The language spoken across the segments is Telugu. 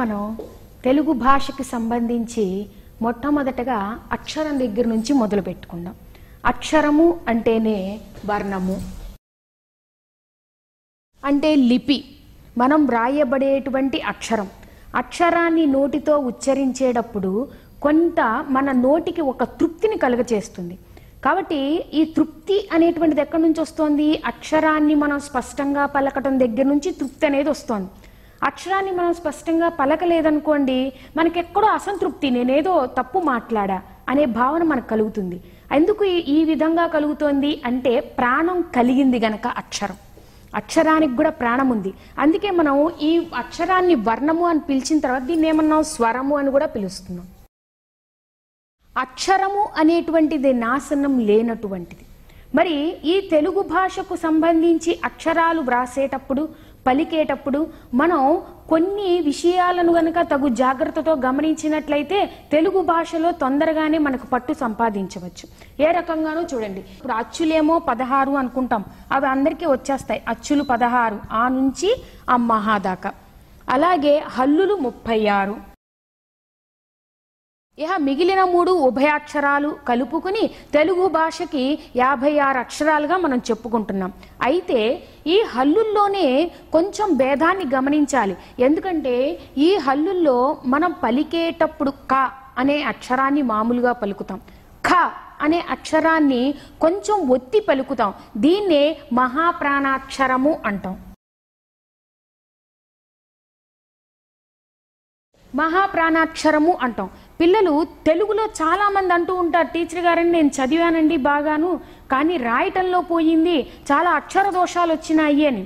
మనం తెలుగు భాషకి సంబంధించి మొట్టమొదటగా అక్షరం దగ్గర నుంచి మొదలు పెట్టుకుందాం. అక్షరము అంటేనే వర్ణము. అంటే లిపి. మనం వ్రాయబడేటువంటి అక్షరం. అక్షరాన్ని నోటితో ఉచ్చరించేటప్పుడు కొంత మన నోటికి ఒక తృప్తిని కలుగచేస్తుంది. కాబట్టి ఈ తృప్తి అనేటువంటిది ఎక్కడి నుంచి వస్తుంది? అక్షరాన్ని మనం స్పష్టంగా పలకటం దగ్గర నుంచి తృప్తి అనేది వస్తుంది. అక్షరాన్ని మనం స్పష్టంగా పలకలేదనుకోండి మనకెక్కడో అసంతృప్తి నేనేదో తప్పు మాట్లాడా అనే భావన మనకు కలుగుతుంది. ఎందుకు ఈ- విధంగా కలుగుతోంది అంటే ప్రాణం కలిగింది గనక అక్షరం. అక్షరానికి కూడా ప్రాణం ఉంది. అందుకే మనం ఈ అక్షరాన్ని వర్ణము అని పిలిచిన తర్వాత దీన్ని ఏమన్నాం? స్వరము అని కూడా పిలుస్తున్నాం. అక్షరము అనేటువంటిది నాశనం లేనటువంటిది. మరి ఈ తెలుగు భాషకు సంబంధించి అక్షరాలు వ్రాసేటప్పుడు పలికేటప్పుడు మనం కొన్ని విషయాలను గనక తగు జాగ్రత్తతో గమనించినట్లయితే తెలుగు భాషలో తొందరగానే మనకు పట్టు సంపాదించవచ్చు. ఏ రకంగానో చూడండి. ఇప్పుడు అచ్చులేమో పదహారు అనుకుంటాం. అవి అందరికీ వచ్చేస్తాయి. అచ్చులు పదహారు. ఆ నుంచి ఆ మహా దాకా. అలాగే హల్లులు ముప్పై ఆరు. ఇహ మిగిలిన మూడు ఉభయాక్షరాలు కలుపుకుని తెలుగు భాషకి యాభై ఆరు అక్షరాలుగా మనం చెప్పుకుంటున్నాం. అయితే ఈ హల్లుల్లోనే కొంచెం భేదాన్ని గమనించాలి. ఎందుకంటే ఈ హల్లుల్లో మనం పలికేటప్పుడు క అనే అక్షరాన్ని మామూలుగా పలుకుతాం. ఖ అనే అక్షరాన్ని కొంచెం ఒత్తి పలుకుతాం. దీన్నే మహాప్రాణాక్షరము అంటాం. మహాప్రాణాక్షరము అంటాం. పిల్లలు తెలుగులో చాలామంది అంటూ ఉంటారు టీచర్ గారని నేను చదివానండి బాగాను కానీ రాయటంలో పోయింది చాలా అక్షర దోషాలు వచ్చినాయి అని.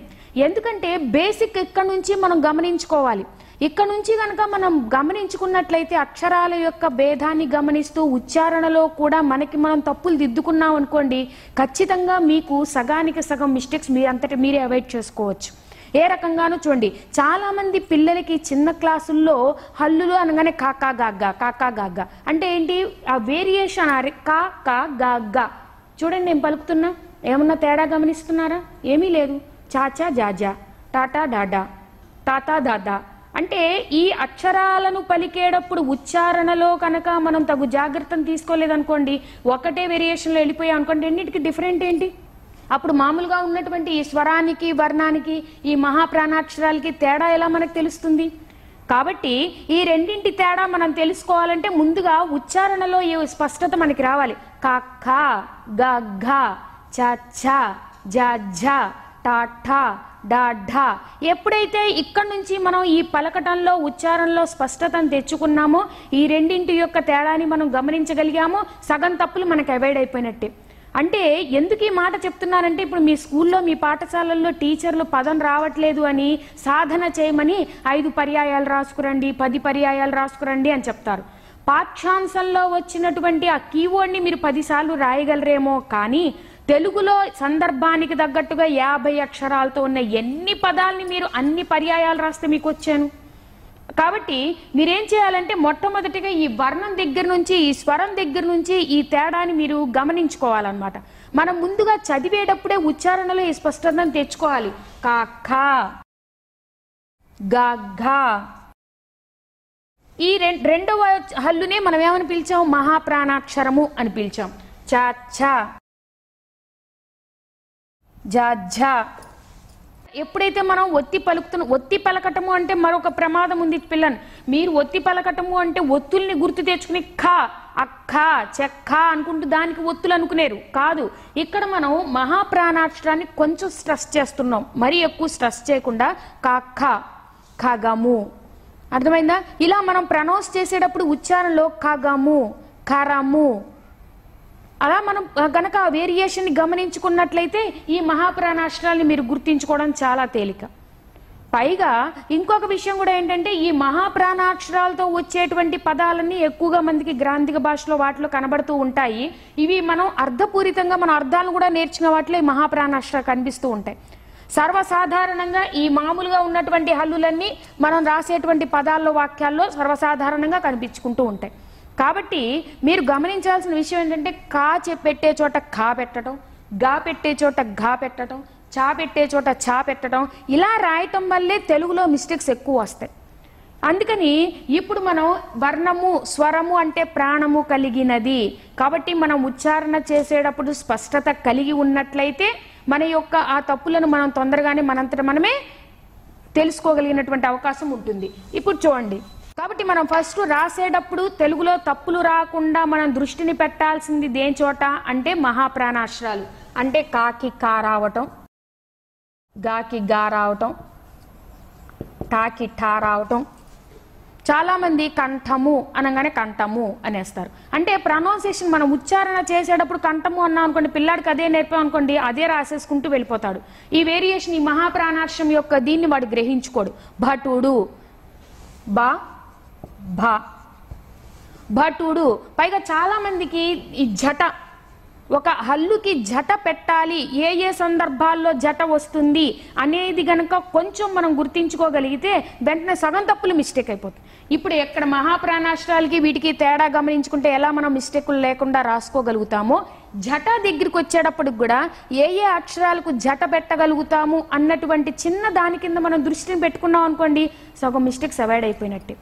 ఎందుకంటే బేసిక్ ఇక్కడ నుంచి మనం గమనించుకోవాలి. ఇక్కడ నుంచి కనుక మనం గమనించుకున్నట్లయితే అక్షరాల యొక్క భేదాన్ని గమనిస్తూ ఉచ్చారణలో కూడా మనకి మనం తప్పులు దిద్దుకున్నాం అనుకోండి ఖచ్చితంగా మీకు సగానికి సగం మిస్టేక్స్ మీ అంతటి మీరే అవాయిడ్ చేసుకోవచ్చు. ఏ రకంగానూ చూడండి. చాలామంది పిల్లలకి చిన్న క్లాసుల్లో హల్లులు అనగానే కాకా గాగ్గా కాకా గాగ్గా అంటే ఏంటి? ఆ వేరియేషన్ అరే కా కా గాగ్గా చూడండి నేను పలుకుతున్నా? ఏమన్నా తేడా గమనిస్తున్నారా? ఏమీ లేదు. చాచా జాజా టాటా డాడా. తాతా దాదా. అంటే ఈ అక్షరాలను పలికేటప్పుడు ఉచ్చారణలో కనుక మనం తగు జాగ్రత్తను తీసుకోలేదనుకోండి ఒకటే వేరియేషన్లో వెళ్ళిపోయాం అనుకోండి రెండింటికి డిఫరెంట్ ఏంటి? అప్పుడు మామూలుగా ఉన్నటువంటి ఈ స్వరానికి వర్ణానికి ఈ మహాప్రాణాక్షరాలకి తేడా ఎలా మనకు తెలుస్తుంది? కాబట్టి ఈ రెండింటి తేడా మనం తెలుసుకోవాలంటే ముందుగా ఉచ్చారణలో ఈ స్పష్టత మనకి రావాలి. కఖ గ ఘ చ ఛ జ ఝ టా ఠా ఎప్పుడైతే ఇక్కడ నుంచి మనం ఈ పలకటంలో ఉచ్చారణలో స్పష్టతను తెచ్చుకున్నామో ఈ రెండింటి యొక్క తేడాని మనం గమనించగలిగామో సగం తప్పులు మనకు అవాయిడ్ అయిపోయినట్టే. అంటే ఎందుకు ఈ మాట చెప్తున్నానంటే ఇప్పుడు మీ స్కూల్లో మీ పాఠశాలల్లో టీచర్లు పదం రావట్లేదు అని సాధన చేయమని ఐదు పర్యాయాలు రాసుకురండి పది పర్యాయాలు రాసుకురండి అని చెప్తారు. పాఠ్యాంశంలో వచ్చినటువంటి ఆ కీవర్డ్ని మీరు పదిసార్లు రాయగలరేమో కానీ తెలుగులో సందర్భానికి తగ్గట్టుగా యాభై అక్షరాలతో ఉన్న ఎన్ని పదాలని మీరు అన్ని పర్యాయాలు రాస్తే మీకు వచ్చాను? కాబట్టి మీరేం చేయాలంటే మొట్టమొదటిగా ఈ వర్ణం దగ్గర నుంచి ఈ స్వరం దగ్గర నుంచి ఈ తేడాని మీరు గమనించుకోవాలన్నమాట. మనం ముందుగా చదివేటప్పుడే ఉచ్చారణలో ఈ స్పష్టతను తెచ్చుకోవాలి. కా ఖా గా ఘా. ఈ రె రెండవ హల్లునే మనం ఏమని పిలిచాం? మహాప్రాణాక్షరము అని పిలిచాం. చ ఛ జ ఝ ఎప్పుడైతే మనం ఒత్తి పలుకుతున్న ఒత్తి పలకటము అంటే మరొక ప్రమాదం ఉంది పిల్లని. మీరు ఒత్తి పలకటము అంటే ఒత్తుల్ని గుర్తు తెచ్చుకుని ఖా అక్క చెక్క అనుకుంటూ దానికి ఒత్తులు అనుకునేరు. కాదు ఇక్కడ మనం మహాప్రాణాక్షరాన్ని కొంచెం స్ట్రెస్ చేస్తున్నాం. మరీ ఎక్కువ స్ట్రెస్ చేయకుండా కా ఖ ఖగము. అర్థమైందా? ఇలా మనం ప్రనౌన్స్ చేసేటప్పుడు ఉచ్చారణలో ఖగము ఖరము. అలా మనం గనక వేరియేషన్ గమనించుకున్నట్లయితే ఈ మహాప్రాణాక్షరాల్ని మీరు గుర్తించుకోవడం చాలా తేలిక. పైగా ఇంకొక విషయం కూడా ఏంటంటే ఈ మహాప్రాణాక్షరాలతో వచ్చేటువంటి పదాలన్నీ ఎక్కువగా మందికి గ్రాంధిక భాషలో వాటిలో కనబడుతూ ఉంటాయి. ఇవి మనం అర్థపూరితంగా మన అర్థాలను కూడా నేర్చుకున్న వాటిలో ఈ మహాప్రాణాక్షరాలు కనిపిస్తూ ఉంటాయి. సర్వసాధారణంగా ఈ మామూలుగా ఉన్నటువంటి హల్లులన్నీ మనం రాసేటువంటి పదాల్లో వాక్యాల్లో సర్వసాధారణంగా కనిపించుకుంటూ ఉంటాయి. కాబట్టి మీరు గమనించాల్సిన విషయం ఏంటంటే కా పెట్టే చోట కా పెట్టడం గా పెట్టే చోట ఘా పెట్టడం చా పెట్టే చోట చా పెట్టడం ఇలా రాయటం వల్లే తెలుగులో మిస్టేక్స్ ఎక్కువ వస్తాయి. అందుకని ఇప్పుడు మనం వర్ణము స్వరము అంటే ప్రాణము కలిగినది. కాబట్టి మనం ఉచ్చారణ చేసేటప్పుడు స్పష్టత కలిగి ఉన్నట్లయితే మన యొక్క ఆ తప్పులను మనం తొందరగానే మనంతట మనమే తెలుసుకోగలిగినటువంటి అవకాశం ఉంటుంది. ఇప్పుడు చూడండి. కాబట్టి మనం ఫస్ట్ రాసేటప్పుడు తెలుగులో తప్పులు రాకుండా మనం దృష్టిని పెట్టాల్సింది దేని చోట? అంటే మహాప్రాణాశ్రాలు. అంటే కాకి కా రావటం గాకి గా రావటం టాకి ఠా రావటం. చాలామంది కంఠము అనగానే కంఠము అనేస్తారు. అంటే ప్రొనౌన్సియేషన్ మనం ఉచ్చారణ చేసేటప్పుడు కంఠము అన్నాం అనుకోండి పిల్లాడికి అదే నేర్పాం అనుకోండి అదే రాసేసుకుంటూ వెళ్ళిపోతాడు. ఈ వేరియేషన్ ఈ మహాప్రాణాక్షరం యొక్క దీన్ని వాడు గ్రహించుకోడు. భటుడు బా భా. భటుడు. పైగా చాలా మందికి ఈ జట ఒక హల్లుకి జట పెట్టాలి. ఏ ఏ సందర్భాల్లో జట వస్తుంది అనేది గనక కొంచెం మనం గుర్తించుకోగలిగితే వెంటనే సగం తప్పులు మిస్టేక్ అయిపోతుంది ఇప్పుడు ఎక్కడ మహాప్రాణాష్ట్రాలకి వీటికి తేడా గమనించుకుంటే ఎలా మనం మిస్టేకులు లేకుండా రాసుకోగలుగుతామో జట దగ్గరికి వచ్చేటప్పటికి కూడా ఏ ఏ అక్షరాలకు జట పెట్టగలుగుతాము అన్నటువంటి చిన్న దాని కింద మనం దృష్టిని పెట్టుకున్నాం అనుకోండి సగం మిస్టేక్స్ అవాయిడ్ అయిపోయినట్టే.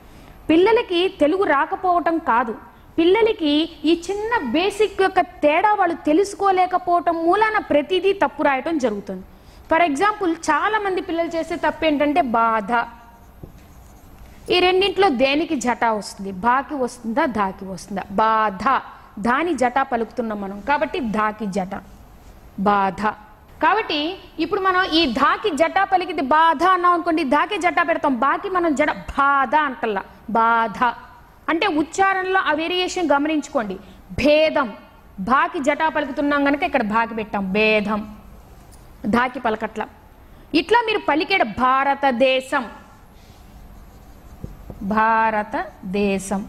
పిల్లలకి తెలుగు రాకపోవటం కాదు. పిల్లలకి ఈ చిన్న బేసిక్ యొక్క తేడా వాళ్ళు తెలుసుకోలేకపోవటం మూలాన ప్రతిదీ తప్పు రాయటం జరుగుతుంది. ఫర్ ఎగ్జాంపుల్ చాలా మంది పిల్లలు చేసే తప్పు ఏంటంటే బాధ. ఈ రెండింటిలో దేనికి జట వస్తుంది? బాకి వస్తుందా దాకి వస్తుందా? బాధ. దాని జట పలుకుతున్నాం మనం. కాబట్టి దాకి జట. బాధ. కాబట్టి ఇప్పుడు మనం ఈ ధాకి జట పలికిది బాధ అన్నాం అనుకోండి ధాకి జట పెడతాం బాకి మనం జడ బాధ అంటల్లా బాధ. అంటే ఉచ్చారణలో ఆ వేరియేషన్ గమనించుకోండి. భేదం బాకి జటా పలుకుతున్నాం కనుక ఇక్కడ బాకి పెట్టాం భేదం. ధాకి పలకట్ల. ఇట్లా మీరు పలికేడు భారతదేశం. భారతదేశం.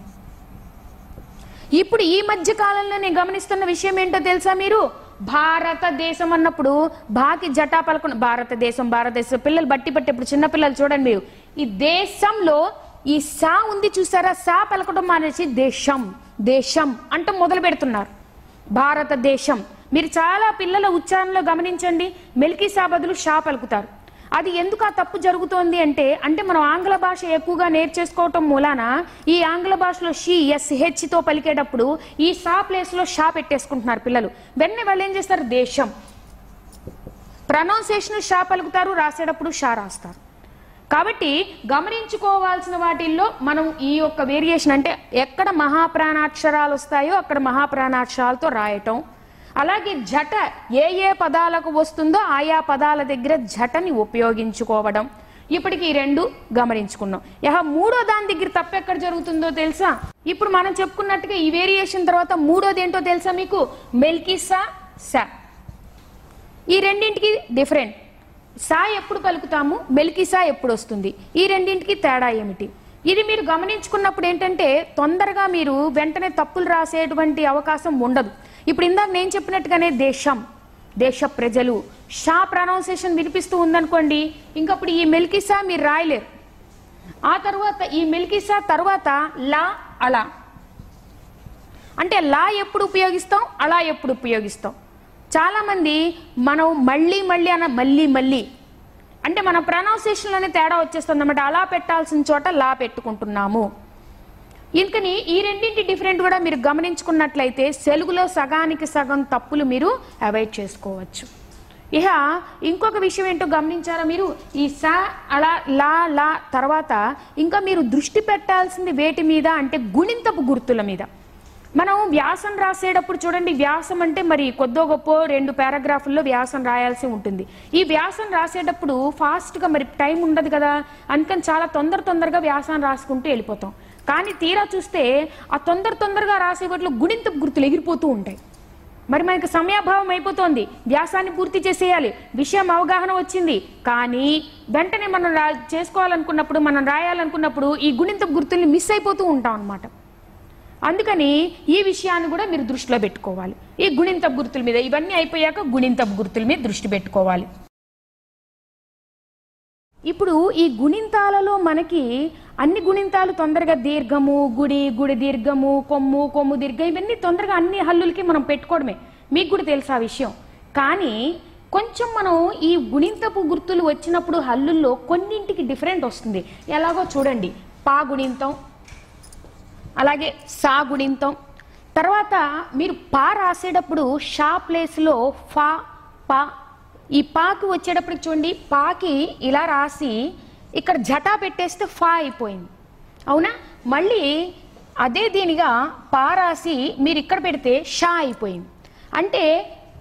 ఇప్పుడు ఈ మధ్య కాలంలో నేను గమనిస్తున్న విషయం ఏంటో తెలుసా మీరు? భారతదేశం అన్నప్పుడు బాకి జటా పలకుండా భారతదేశం భారతదేశం పిల్లలు బట్టి బట్టి ఇప్పుడు చిన్నపిల్లలు చూడండి మీరు. ఈ దేశంలో ఈ సా ఉంది చూసారా? సా పలకడం మానేసి దేశం దేశం అంటూ మొదలు పెడుతున్నారు. భారతదేశం. మీరు చాలా పిల్లల ఉచ్చారణలో గమనించండి. మెల్కీ సా బదులు షా పలుకుతారు. అది ఎందుకు ఆ తప్పు జరుగుతోంది అంటే అంటే మనం ఆంగ్ల భాష ఎక్కువగా నేర్చేసుకోవటం మూలాన ఈ ఆంగ్ల భాషలో షీ ఎస్ హెచ్తో పలికేటప్పుడు ఈ సా ప్లేస్లో షా పెట్టేసుకుంటున్నారు పిల్లలు. వెంటనే వాళ్ళు ఏం చేస్తారు? దేశం. ప్రొనౌన్సియేషన్ షా పలుకుతారు రాసేటప్పుడు షా రాస్తారు. కాబట్టి గమనించుకోవాల్సిన వాటిల్లో మనం ఈ యొక్క వేరియేషన్ అంటే ఎక్కడ మహాప్రాణాక్షరాలు వస్తాయో అక్కడ మహాప్రాణాక్షరాలతో రాయటం అలాగే జట ఏ ఏ పదాలకు వస్తుందో ఆయా పదాల దగ్గర జటని ఉపయోగించుకోవడం. ఇప్పటికి ఈ రెండు గమనించుకున్నాం. యహ మూడో దాని దగ్గర తప్పు ఎక్కడ జరుగుతుందో తెలుసా? ఇప్పుడు మనం చెప్పుకున్నట్టుగా ఈ వేరియేషన్ తర్వాత మూడోది ఏంటో తెలుసా మీకు? మెల్కిసా సా. ఈ రెండింటికి డిఫరెంట్. సా ఎప్పుడు పలుకుతాము మెల్కిసా ఎప్పుడు వస్తుంది? ఈ రెండింటికి తేడా ఏమిటి? ఇది మీరు గమనించుకున్నప్పుడు ఏంటంటే తొందరగా మీరు వెంటనే తప్పులు రాసేటువంటి అవకాశం ఉండదు. ఇప్పుడు ఇందాక నేను చెప్పినట్టుగానే దేశం దేశ ప్రజలు షా ప్రొనౌన్సియేషన్ వినిపిస్తూ ఉందనుకోండి ఇంకప్పుడు ఈ మెల్కిసా మీరు రాయలేరు. ఆ తర్వాత ఈ మెల్కిసా తర్వాత లా అలా. అంటే లా ఎప్పుడు ఉపయోగిస్తాం అలా ఎప్పుడు ఉపయోగిస్తాం. చాలామంది మనం మళ్ళీ మళ్ళీ అన్న మళ్ళీ మళ్ళీ. అంటే మన ప్రొనౌన్సియేషన్లోనే తేడా వచ్చేస్తుంది అన్నమాట అలా పెట్టాల్సిన చోట లా పెట్టుకుంటున్నాము. ఇంకని ఈ రెండింటి డిఫరెంట్ కూడా మీరు గమనించుకున్నట్లయితే తెలుగులో సగానికి సగం తప్పులు మీరు అవాయిడ్ చేసుకోవచ్చు. ఇక ఇంకొక విషయం ఏంటో గమనించారా మీరు? ఈ స అలా లా లా తర్వాత ఇంకా మీరు దృష్టి పెట్టాల్సింది వేటి మీద అంటే గుణింతపు గుర్తుల మీద. మనం వ్యాసం రాసేటప్పుడు చూడండి వ్యాసం అంటే మరి కొద్దో గొప్ప రెండు పారాగ్రాఫుల్లో వ్యాసం రాయాల్సి ఉంటుంది. ఈ వ్యాసం రాసేటప్పుడు ఫాస్ట్గా మరి టైం ఉండదు కదా. అందుకని చాలా తొందర తొందరగా వ్యాసం రాసుకుంటూ వెళ్ళిపోతాం. కానీ తీరా చూస్తే ఆ తొందర తొందరగా రాసే వాటిలో గుణింతపు గుర్తులు ఎగిరిపోతూ ఉంటాయి. మరి మనకి సమయాభావం అయిపోతుంది. వ్యాసాన్ని పూర్తి చేసేయాలి. విషయం అవగాహన వచ్చింది. కానీ వెంటనే మనం రా చేసుకోవాలనుకున్నప్పుడు మనం రాయాలనుకున్నప్పుడు ఈ గుణింతపు గుర్తుల్ని మిస్ అయిపోతూ ఉంటాం అన్నమాట. అందుకని ఈ విషయాన్ని కూడా మీరు దృష్టిలో పెట్టుకోవాలి. ఈ గుణింతపు గుర్తుల మీద ఇవన్నీ అయిపోయాక గుణింతపు గుర్తుల మీద దృష్టి పెట్టుకోవాలి. ఇప్పుడు ఈ గుణింతాలలో మనకి అన్ని గుణింతాలు తొందరగా దీర్ఘము గుడి గుడి దీర్ఘము కొమ్ము కొమ్ము దీర్ఘం ఇవన్నీ తొందరగా అన్ని హల్లులకి మనం పెట్టుకోవడమే. మీకు కూడా తెలుసు ఆ విషయం? కానీ కొంచెం మనం ఈ గుణింతపు గుర్తులు వచ్చినప్పుడు హల్లుల్లో కొన్నింటికి డిఫరెంట్ వస్తుంది. ఎలాగో చూడండి. పా గుణింతం అలాగే సా గుణింతం. తర్వాత మీరు పా రాసేటప్పుడు షా ప్లేస్లో ఫా పా ఈ పాకి వచ్చేటప్పటికి చూడండి పాకి ఇలా రాసి ఇక్కడ జటా పెట్టేస్తే ఫా అయిపోయింది. అవునా? మళ్ళీ అదే దీనిగా పా రాసి మీరు ఇక్కడ పెడితే షా అయిపోయింది. అంటే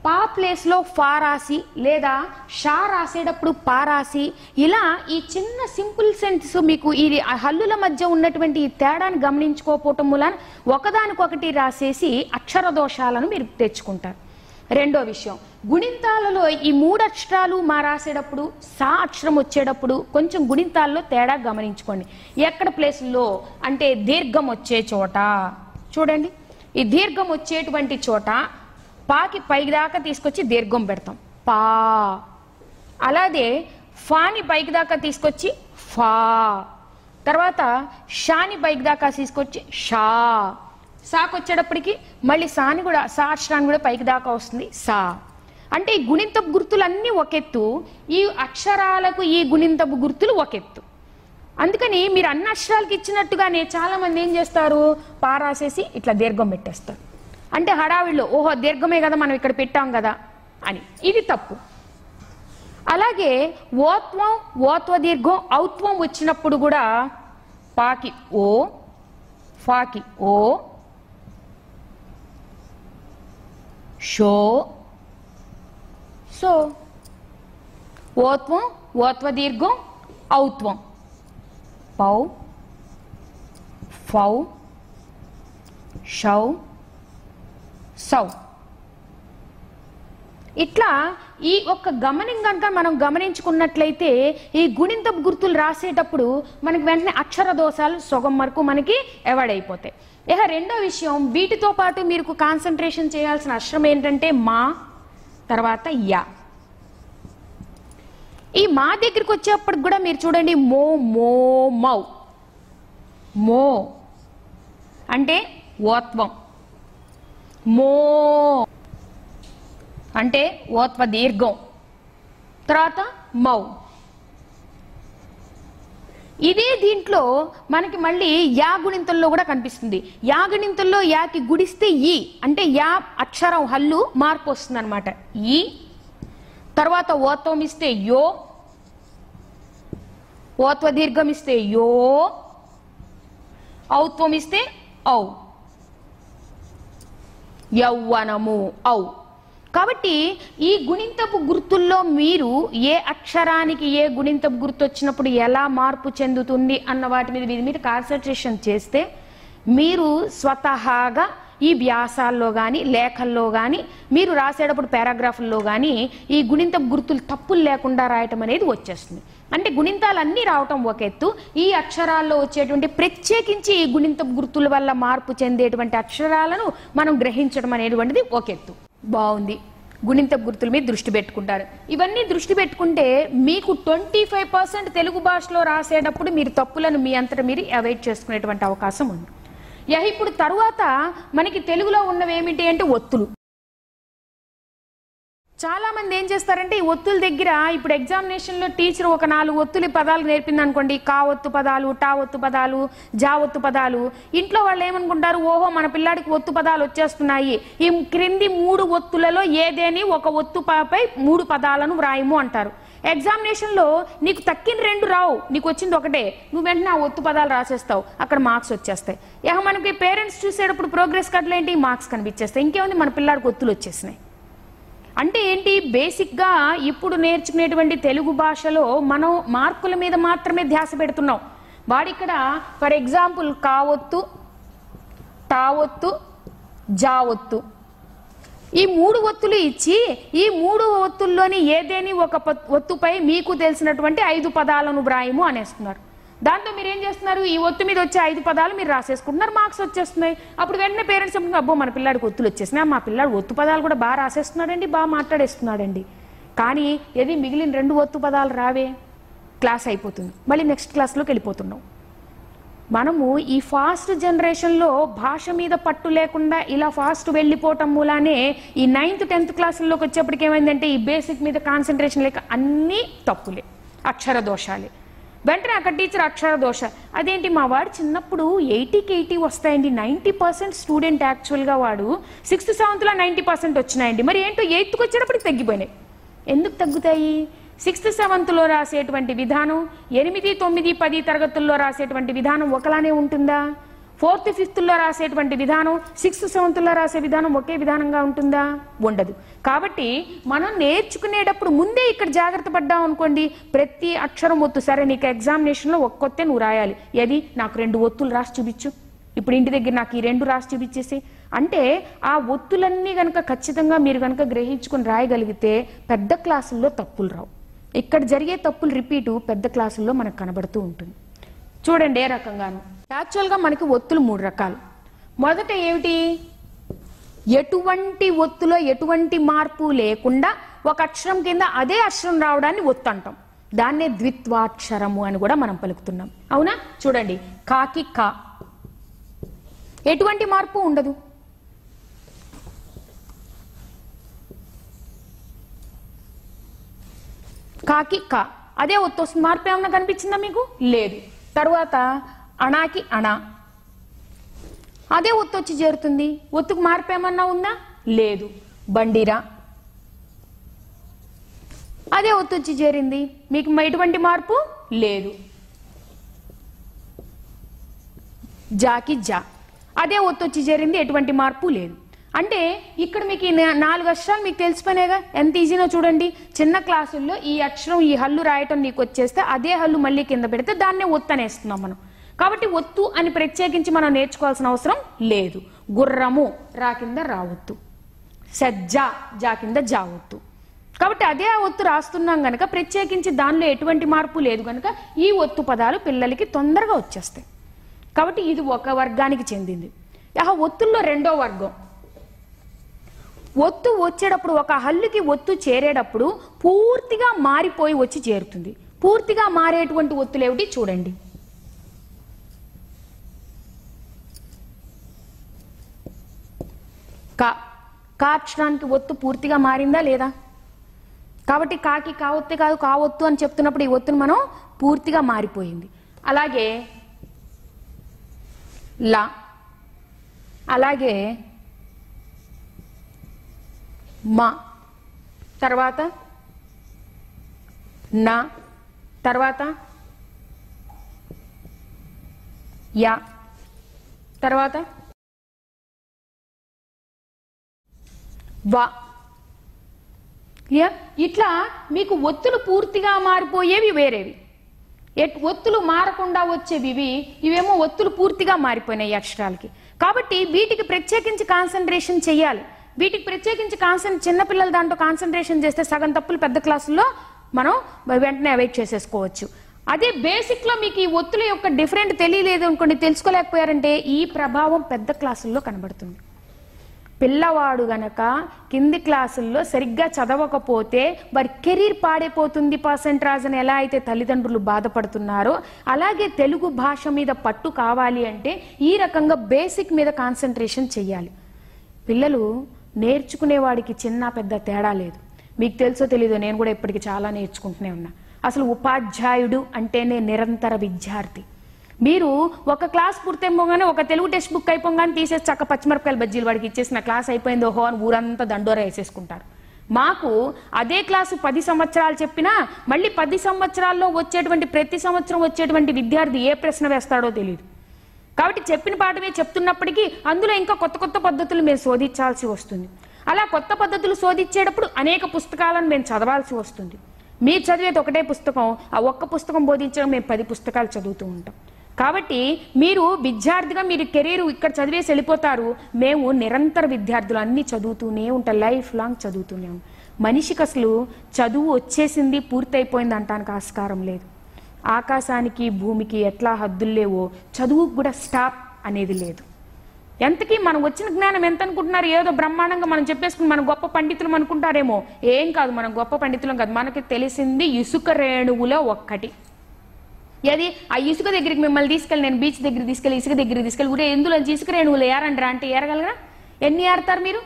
పా ప్లేస్లో ఫా రాసి లేదా షా రాసేటప్పుడు పా రాసి ఇలా ఈ చిన్న సింపుల్ సెన్స్ మీకు ఈ హల్లుల మధ్య ఉన్నటువంటి ఈ తేడాను గమనించుకోకపోవటం మూలాన ఒకదానికొకటి రాసేసి అక్షర దోషాలను మీరు తెచ్చుకుంటారు. రెండో విషయం. గుణింతాలలో ఈ మూడు అక్షరాలు మా రాసేటప్పుడు సా అక్షరం వచ్చేటప్పుడు కొంచెం గుణింతాల్లో తేడా గమనించుకోండి. ఎక్కడ ప్లేస్లో అంటే దీర్ఘం వచ్చే చోట. చూడండి. ఈ దీర్ఘం వచ్చేటువంటి చోట పాకి పైకి దాకా తీసుకొచ్చి దీర్ఘం పెడతాం. పా. అలాగే ఫాని పైకి దాకా తీసుకొచ్చి ఫా. తర్వాత షాని పైకి దాకా తీసుకొచ్చి షా. సాకు వచ్చేటప్పటికి మళ్ళీ సాని కూడా సా అక్షరాన్ని కూడా పైకి దాకా వస్తుంది. సా. అంటే ఈ గుణింతపు గుర్తులన్నీ ఒకెత్తు. ఈ అక్షరాలకు ఈ గుణింతపు గుర్తులు ఒకెత్తు. అందుకని మీరు అన్ని అక్షరాలకి ఇచ్చినట్టుగానే చాలామంది ఏం చేస్తారు? పారాసేసి ఇట్లా దీర్ఘం పెట్టేస్తారు. అంటే హడావిడిలో ఓహో దీర్ఘమే కదా మనం ఇక్కడ పెట్టాం కదా అని. ఇది తప్పు. అలాగే ఓత్వం ఓత్వ దీర్ఘం ఔత్వం వచ్చినప్పుడు కూడా పాకి ఓ ఫాకి ఓ షో. సో ఓత్వం ఓత్వ దీర్ఘం ఔత్వం. పౌ ఫౌ షౌ సౌ. ఇట్లా ఈ ఒక్క గమనం కనుక మనం గమనించుకున్నట్లయితే ఈ గుణింతపు గుర్తులు రాసేటప్పుడు మనకి వెంటనే అక్షర దోషాలు సుగం వరకు మనకి అవాయిడ్ అయిపోతాయి. ఇక రెండో విషయం వీటితో పాటు మీరు కాన్సన్ట్రేషన్ చేయాల్సిన అక్షరం ఏంటంటే మా తర్వాత యా. ఈ మా దగ్గరికి వచ్చేప్పటికి కూడా మీరు చూడండి మో మో మౌ. మో అంటే ఓత్వం. మో అంటే ఓత్వ దీర్ఘం. తర్వాత మౌ. ఇదే దీంట్లో మనకి మళ్ళీ యా గుణింతంలో కూడా కనిపిస్తుంది. యా గుణింతంలో యాకి గుడిస్తే ఈ అంటే యా అక్షరం హల్లు మార్పు వస్తుంది అనమాట ఈ తర్వాత ఓత్వం ఇస్తే యో ఓత్వ దీర్ఘం ఇస్తే యో ఔత్వం ఇస్తే ఔ. యౌవనము ఔ. కాబట్టి ఈ గుణింతపు గుర్తుల్లో మీరు ఏ అక్షరానికి ఏ గుణింతపు గుర్తు వచ్చినప్పుడు ఎలా మార్పు చెందుతుంది అన్న వాటి మీద మీద కాన్సన్ట్రేషన్ చేస్తే మీరు స్వతహాగా ఈ వ్యాసాల్లో కానీ లేఖల్లో కానీ మీరు రాసేటప్పుడు పారాగ్రాఫుల్లో కానీ ఈ గుణింతపు గుర్తులు తప్పులు లేకుండా రాయటం అనేది వచ్చేస్తుంది. అంటే గుణింతాలన్నీ రావటం ఒక ఎత్తు. ఈ అక్షరాల్లో వచ్చేటువంటి ప్రత్యేకించి ఈ గుణింతపు గుర్తుల వల్ల మార్పు చెందేటువంటి అక్షరాలను మనం గ్రహించడం అనేటువంటిది ఒక ఎత్తు. బాగుంది. గుణింత గుర్తుల మీద దృష్టి పెట్టుకుంటారు. ఇవన్నీ దృష్టి పెట్టుకుంటే మీకు ట్వంటీ ఫైవ్ పర్సెంట్ తెలుగు భాషలో రాసేటప్పుడు మీరు తప్పులను మీ అంతటా మీరు అవాయిడ్ చేసుకునేటువంటి అవకాశం ఉంది. యా ఇప్పుడు తరువాత మనకి తెలుగులో ఉన్నవి ఏమిటి అంటే ఒత్తులు. చాలామంది ఏం చేస్తారంటే ఈ ఒత్తుల దగ్గర ఇప్పుడు ఎగ్జామినేషన్లో టీచర్ ఒక నాలుగు ఒత్తులు పదాలు నేర్పింది అనుకోండి కా ఒత్తు పదాలు టా ఒత్తు పదాలు జా ఒత్తు పదాలు ఇంట్లో వాళ్ళు ఏమనుకుంటారు ఓహో మన పిల్లాడికి ఒత్తు పదాలు వచ్చేస్తున్నాయి. ఈ క్రింది మూడు ఒత్తులలో ఏదేని ఒక ఒత్తు పై మూడు పదాలను వ్రాయము అంటారు. ఎగ్జామినేషన్లో నీకు తక్కిన రెండు రావు నీకు వచ్చింది ఒకటే నువ్వు వెంటనే ఆ ఒత్తు పదాలు రాసేస్తావు అక్కడ మార్క్స్ వచ్చేస్తాయి. ఇక మనకి పేరెంట్స్ చూసేటప్పుడు ప్రోగ్రెస్ కార్డులు ఏంటి? మార్క్స్ కనిపించేస్తాయి. ఇంకేముంది? మన పిల్లాడికి ఒత్తులు వచ్చేసినాయి. అంటే ఏంటి? బేసిక్గా ఇప్పుడు నేర్చుకునేటువంటి తెలుగు భాషలో మనం మార్కుల మీద మాత్రమే ధ్యాస పెడుతున్నాం. వాడిక్కడ ఫర్ ఎగ్జాంపుల్ కావొత్తు తావొత్తు జావొత్తు. ఈ మూడు ఒత్తులు ఇచ్చి ఈ మూడు ఒత్తుల్లోని ఏదేని ఒక ఒత్తుపై మీకు తెలిసినటువంటి ఐదు పదాలను వ్రాయము అనేస్తున్నారు. దాంతో మీరు ఏం చేస్తున్నారు? ఈ ఒత్తు మీద వచ్చే ఐదు పదాలు మీరు రాసేసుకుంటున్నారు మార్క్స్ వచ్చేస్తున్నాయి. అప్పుడు వెంటనే పేరెంట్స్ చెప్తున్నారు అబ్బో మన పిల్లాడికి ఒత్తులు వచ్చేసినాయి. మా పిల్లాడు ఒత్తు పదాలు కూడా బాగా రాసేస్తున్నాడండి బాగా మాట్లాడేస్తున్నాడండి. కానీ ఏది మిగిలిన రెండు ఒత్తు పదాలు రావే? క్లాస్ అయిపోతుంది. మళ్ళీ నెక్స్ట్ క్లాస్లోకి వెళ్ళిపోతున్నాం. మనము ఈ ఫాస్ట్ జనరేషన్లో భాష మీద పట్టు లేకుండా ఇలా ఫాస్ట్ వెళ్ళిపోవటం మూలానే ఈ నైన్త్ టెన్త్ క్లాసుల్లోకి వచ్చేప్పటికి ఏమైందంటే ఈ బేసిక్ మీద కాన్సన్ట్రేషన్ లేక అన్నీ తప్పులే అక్షర దోషాలే. వెంటనే అక్కడ టీచర్ అక్షర దోష. అదేంటి మా వాడు చిన్నప్పుడు ఎయిటీకి ఎయిటీ వస్తాయండి. నైంటీ పర్సెంట్ స్టూడెంట్ యాక్చువల్గా వాడు సిక్స్త్ సెవెంత్లో నైంటీ పర్సెంట్ వచ్చినాయండి. మరి ఏంటో ఎయిత్కి వచ్చేటప్పటికి తగ్గిపోయినాయి. ఎందుకు తగ్గుతాయి? సిక్స్త్ సెవెంత్లో రాసేటువంటి విధానం ఎనిమిది తొమ్మిది పది తరగతుల్లో రాసేటువంటి విధానం ఒకలానే ఉంటుందా? ఫోర్త్ ఫిఫ్త్లో రాసేటువంటి విధానం సిక్స్త్ సెవెంత్లో రాసే విధానం ఒకే విధానంగా ఉంటుందా? ఉండదు. కాబట్టి మనం నేర్చుకునేటప్పుడు ముందే ఇక్కడ జాగ్రత్త పడ్డాం అనుకోండి ప్రతి అక్షరం ఒత్తు. సరే నీకు ఎగ్జామినేషన్లో ఒక్కొత్తే నువ్వు రాయాలి. ఏది? నాకు రెండు ఒత్తులు రాసి చూపించు. ఇప్పుడు ఇంటి దగ్గర నాకు ఈ రెండు రాసి చూపించేసి. అంటే ఆ ఒత్తులన్నీ కనుక ఖచ్చితంగా మీరు కనుక గ్రహించుకుని రాయగలిగితే పెద్ద క్లాసుల్లో తప్పులు రావు. ఇక్కడ జరిగే తప్పులు రిపీటు పెద్ద క్లాసుల్లో మనకు కనబడుతూ ఉంటుంది. చూడండి ఏ రకంగాను. యాక్చువల్గా మనకి ఒత్తులు మూడు రకాలు. మొదట ఏమిటి? ఎటువంటి ఒత్తులో ఎటువంటి మార్పు లేకుండా ఒక అక్షరం కింద అదే అక్షరం రావడాన్ని ఒత్తు అంటాం. దాన్నే ద్విత్వాక్షరము అని కూడా మనం పలుకుతున్నాం. అవునా? చూడండి. కాకి కా. ఎటువంటి మార్పు ఉండదు. కాకి కా. అదే ఒత్తు వస్తుంది. మార్పు ఏమన్నా కనిపించిందా మీకు? లేదు. తర్వాత అణాకి అణ. అదే ఒత్తు వచ్చి చేరుతుంది? ఒత్తుకు మార్పు ఏమన్నా ఉందా? లేదు. బండిరా. అదే ఒత్తు వచ్చి చేరింది. మీకు ఎటువంటి మార్పు? లేదు. జాకి జా. అదే ఒత్తు వచ్చి చేరింది ఎటువంటి మార్పు లేదు. అంటే ఇక్కడ మీకు ఈ నాలుగు అక్షరాలు మీకు తెలిసిపోయినాయిగా? ఎంత ఈజీనో చూడండి. చిన్న క్లాసుల్లో ఈ అక్షరం ఈ హల్లు రాయటం నీకు వచ్చేస్తే అదే హల్లు మళ్ళీ కింద పెడితే దాన్నే ఒత్తు అనేస్తున్నాం మనం. కాబట్టి ఒత్తు అని ప్రత్యేకించి మనం నేర్చుకోవాల్సిన అవసరం లేదు. గుర్రము రా కింద రావద్దు సజ్జ జా కింద జావద్దు కాబట్టి అదే ఆ ఒత్తు రాస్తున్నాం గనక ప్రత్యేకించి దానిలో ఎటువంటి మార్పు లేదు గనక ఈ ఒత్తు పదాలు పిల్లలకి తొందరగా వచ్చేస్తాయి. కాబట్టి ఇది ఒక వర్గానికి చెందింది. ఆ ఒత్తుల్లో రెండో వర్గం. ఒత్తు వచ్చేటప్పుడు ఒక హల్లుకి ఒత్తు చేరేటప్పుడు పూర్తిగా మారిపోయి వచ్చి చేరుతుంది. పూర్తిగా మారేటువంటి ఒత్తులు ఏమిటి? చూడండి. కా కార్చడానికి ఒత్తు పూర్తిగా మారిందా లేదా? కాబట్టి కాకి కావొత్తే కాదు కావొత్తు అని చెప్తున్నప్పుడు ఈ ఒత్తును మనం పూర్తిగా మారిపోయింది. అలాగే లా అలాగే మా తర్వాత నా తర్వాత యా తర్వాత వా. ఇట్లా మీకు ఒత్తులు పూర్తిగా మారిపోయేవి వేరేవి. ఒత్తులు మారకుండా వచ్చేవి ఇవి. ఇవేమో ఒత్తులు పూర్తిగా మారిపోయినాయి అక్షరాలకి. కాబట్టి వీటికి ప్రత్యేకించి కాన్సన్ట్రేషన్ చేయాలి. వీటికి ప్రత్యేకించి కాన్సన్ చిన్నపిల్లల దాంట్లో కాన్సన్ట్రేషన్ చేస్తే సగం తప్పులు పెద్ద క్లాసుల్లో మనం వెంటనే అవాయిడ్ చేసేసుకోవచ్చు. అదే బేసిక్లో మీకు ఈ ఒత్తుల యొక్క డిఫరెంట్ తెలియలేదు అనుకోండి తెలుసుకోలేకపోయారంటే ఈ ప్రభావం పెద్ద క్లాసుల్లో కనబడుతుంది. పిల్లవాడు గనక కింది క్లాసుల్లో సరిగ్గా చదవకపోతే వారి కెరీర్ పాడైపోతుంది పర్సెంట్రాజ్ అని ఎలా అయితే తల్లిదండ్రులు బాధపడుతున్నారో అలాగే తెలుగు భాష మీద పట్టు కావాలి అంటే ఈ రకంగా బేసిక్ మీద కాన్సన్ట్రేషన్ చేయాలి పిల్లలు నేర్చుకునేవాడికి చిన్న పెద్ద తేడా లేదు. మీకు తెలుసో తెలీదో నేను కూడా ఇప్పటికి చాలా నేర్చుకుంటూనే ఉన్నా. అసలు ఉపాధ్యాయుడు అంటేనే నిరంతర విద్యార్థి. మీరు ఒక క్లాస్ పూర్తయిపోగానే ఒక తెలుగు టెక్స్ట్ బుక్ అయిపోగానే తీసేసి చక్క పచ్చిమిరపకాయల బజ్జీలు వాడికి ఇచ్చేసిన క్లాస్ అయిపోయింది ఓహో అని ఊరంతా దండోరా వేసేసుకుంటారు. మాకు అదే క్లాసు పది సంవత్సరాలు చెప్పినా మళ్ళీ పది సంవత్సరాల్లో వచ్చేటువంటి ప్రతి సంవత్సరం వచ్చేటువంటి విద్యార్థి ఏ ప్రశ్న వేస్తాడో తెలియదు కాబట్టి చెప్పిన పాఠమే చెప్తున్నప్పటికీ అందులో ఇంకా కొత్త కొత్త పద్ధతులు మేము శోధించాల్సి వస్తుంది. అలా కొత్త పద్ధతులు శోధించేటప్పుడు అనేక పుస్తకాలను మేము చదవాల్సి వస్తుంది. మీరు చదివేది ఒకటే పుస్తకం ఆ ఒక్క పుస్తకం బోధించడం మేము పది పుస్తకాలు చదువుతూ ఉంటాం. కాబట్టి మీరు విద్యార్థిగా మీరు కెరీర్ ఇక్కడ చదివేసి వెళ్ళిపోతారు. మేము నిరంతర విద్యార్థులు అన్ని చదువుతూనే ఉంటాం. లైఫ్ లాంగ్ చదువుతూనే ఉంటాం. మనిషికి అసలు చదువు వచ్చేసింది పూర్తయిపోయింది అంటానికి ఆస్కారం లేదు. ఆకాశానికి భూమికి ఎట్లా హద్దులు లేవో చదువుకు కూడా స్టాప్ అనేది లేదు. ఎంతకీ మనం వచ్చిన జ్ఞానం ఎంత అనుకుంటున్నారు? ఏదో బ్రహ్మాండంగా మనం చెప్పేసుకుని మనం గొప్ప పండితులం అనుకుంటారేమో. ఏం కాదు మనం గొప్ప పండితులం కాదు. మనకి తెలిసింది ఇసుక రేణువులో ఒక్కటి. ఏది? ఆ ఇసుక దగ్గరికి మిమ్మల్ని తీసుకెళ్ళి నేను బీచ్ దగ్గర తీసుకెళ్ళి ఇసుక దగ్గర తీసుకెళ్ళి ఊరే ఎందులో ఇసుక రేణువులు ఏరంటారా అంటే ఏరగలరా? ఎన్ని ఏరతారు మీరు?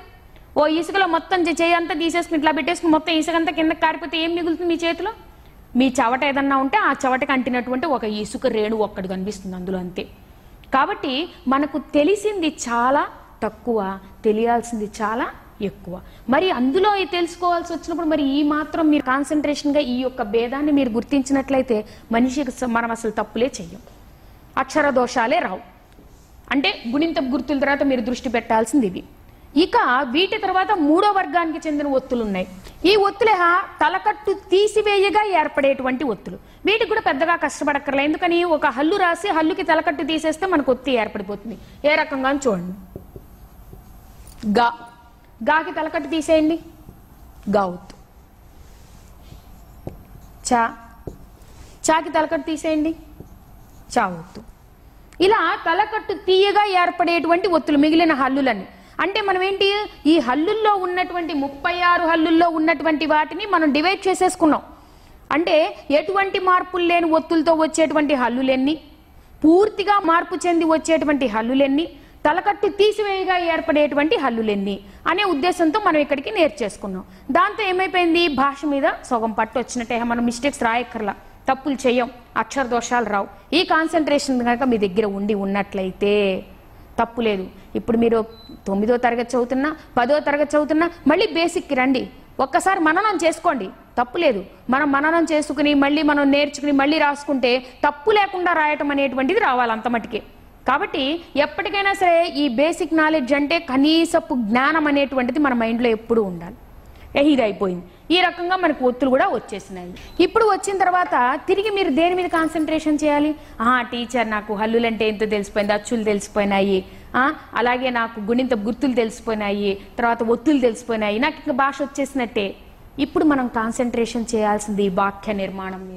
ఓ ఇసుకలో మొత్తం చే- చేయి అంతా తీసేసుకుని ఇట్లా పెట్టేసుకుని మొత్తం ఇసుక అంతా కింద కారిపోతే ఏం మిగులుతుంది మీ చేతిలో? మీ చవట ఏదన్నా ఉంటే ఆ చవటకి అంటినటువంటి ఒక ఇసుక రేణు ఒక్కటి కనిపిస్తుంది అందులో అంతే. కాబట్టి మనకు తెలిసింది చాలా తక్కువ తెలియాల్సింది చాలా ఎక్కువ. మరి అందులో తెలుసుకోవాల్సి వచ్చినప్పుడు మరి ఈ మాత్రం మీరు కాన్సన్ట్రేషన్గా ఈ యొక్క భేదాన్ని మీరు గుర్తించినట్లయితే మనిషికి మనం అసలు తప్పులే చెయ్యం. అక్షర దోషాలే రావు. అంటే గుణింత గుర్తుల తర్వాత మీరు దృష్టి పెట్టాల్సింది ఇవి ఇక వీటి తర్వాత మూడో వర్గానికి చెందిన ఒత్తులు ఉన్నాయి ఈ ఒత్తులే తలకట్టు తీసివేయగా ఏర్పడేటువంటి ఒత్తులు. వీటికి కూడా పెద్దగా కష్టపడక్కర్లే. ఎందుకని? ఒక హల్లు రాసి హల్లుకి తలకట్టు తీసేస్తే మనకు ఒత్తి ఏర్పడిపోతుంది. ఏ రకంగా చూడండి. గా. గాకి తలకట్టు తీసేయండి. గా చా. చాకి తలకట్టు తీసేయండి. చా ఇలా తలకట్టు తీయగా ఏర్పడేటువంటి ఒత్తులు మిగిలిన హల్లులన్నీ. అంటే మనం ఏంటి? ఈ హల్లుల్లో ఉన్నటువంటి ముప్పై ఆరు హల్లుల్లో ఉన్నటువంటి వాటిని మనం డివైడ్ చేసేసుకున్నాం. అంటే ఎటువంటి మార్పులు లేని ఒత్తులతో వచ్చేటువంటి హల్లులెన్ని? పూర్తిగా మార్పు చెంది వచ్చేటువంటి హల్లులెన్ని? తలకట్టు తీసివేయగా ఏర్పడేటువంటి హల్లులెన్ని అనే ఉద్దేశంతో మనం ఇక్కడికి నేర్చేసుకున్నాం. దాంతో ఏమైపోయింది? భాష మీద సగం పట్టు వచ్చినట్టే మనం మిస్టేక్స్ రాయక్కర్లా. తప్పులు చేయం అక్షర దోషాలు రావు. ఈ కాన్సన్ట్రేషన్ కనుక మీ దగ్గర ఉండి ఉన్నట్లయితే తప్పు లేదు. ఇప్పుడు మీరు తొమ్మిదో తరగతి చదువుతున్నా పదో తరగతి చదువుతున్నా మళ్ళీ బేసిక్కి రండి. ఒక్కసారి మననం చేసుకోండి. తప్పు లేదు. మనం మననం చేసుకుని మళ్ళీ మనం నేర్చుకుని మళ్ళీ రాసుకుంటే తప్పు లేకుండా రాయటం అనేటువంటిది రావాలి అంత మటుకే. కాబట్టి ఎప్పటికైనా సరే ఈ బేసిక్ నాలెడ్జ్ అంటే కనీసపు జ్ఞానం అనేటువంటిది మన మైండ్లో ఎప్పుడూ ఉండాలి. ఏ ఇది అయిపోయింది ఈ రకంగా మనకు ఒత్తులు కూడా వచ్చేసినాయి. ఇప్పుడు వచ్చిన తర్వాత తిరిగి మీరు దేని మీద కాన్సన్ట్రేషన్ చేయాలి? ఆ టీచర్ నాకు హల్లులంటే ఎంతో తెలిసిపోయింది అచ్చులు తెలిసిపోయినాయి. అలాగే నాకు గుణింత గుర్తులు తెలిసిపోయినాయి తర్వాత ఒత్తులు తెలిసిపోయినాయి. నాకు ఇంకా భాష వచ్చేసినట్టే. ఇప్పుడు మనం కాన్సన్ట్రేషన్ చేయాల్సింది ఈ వాక్య నిర్మాణం మీద.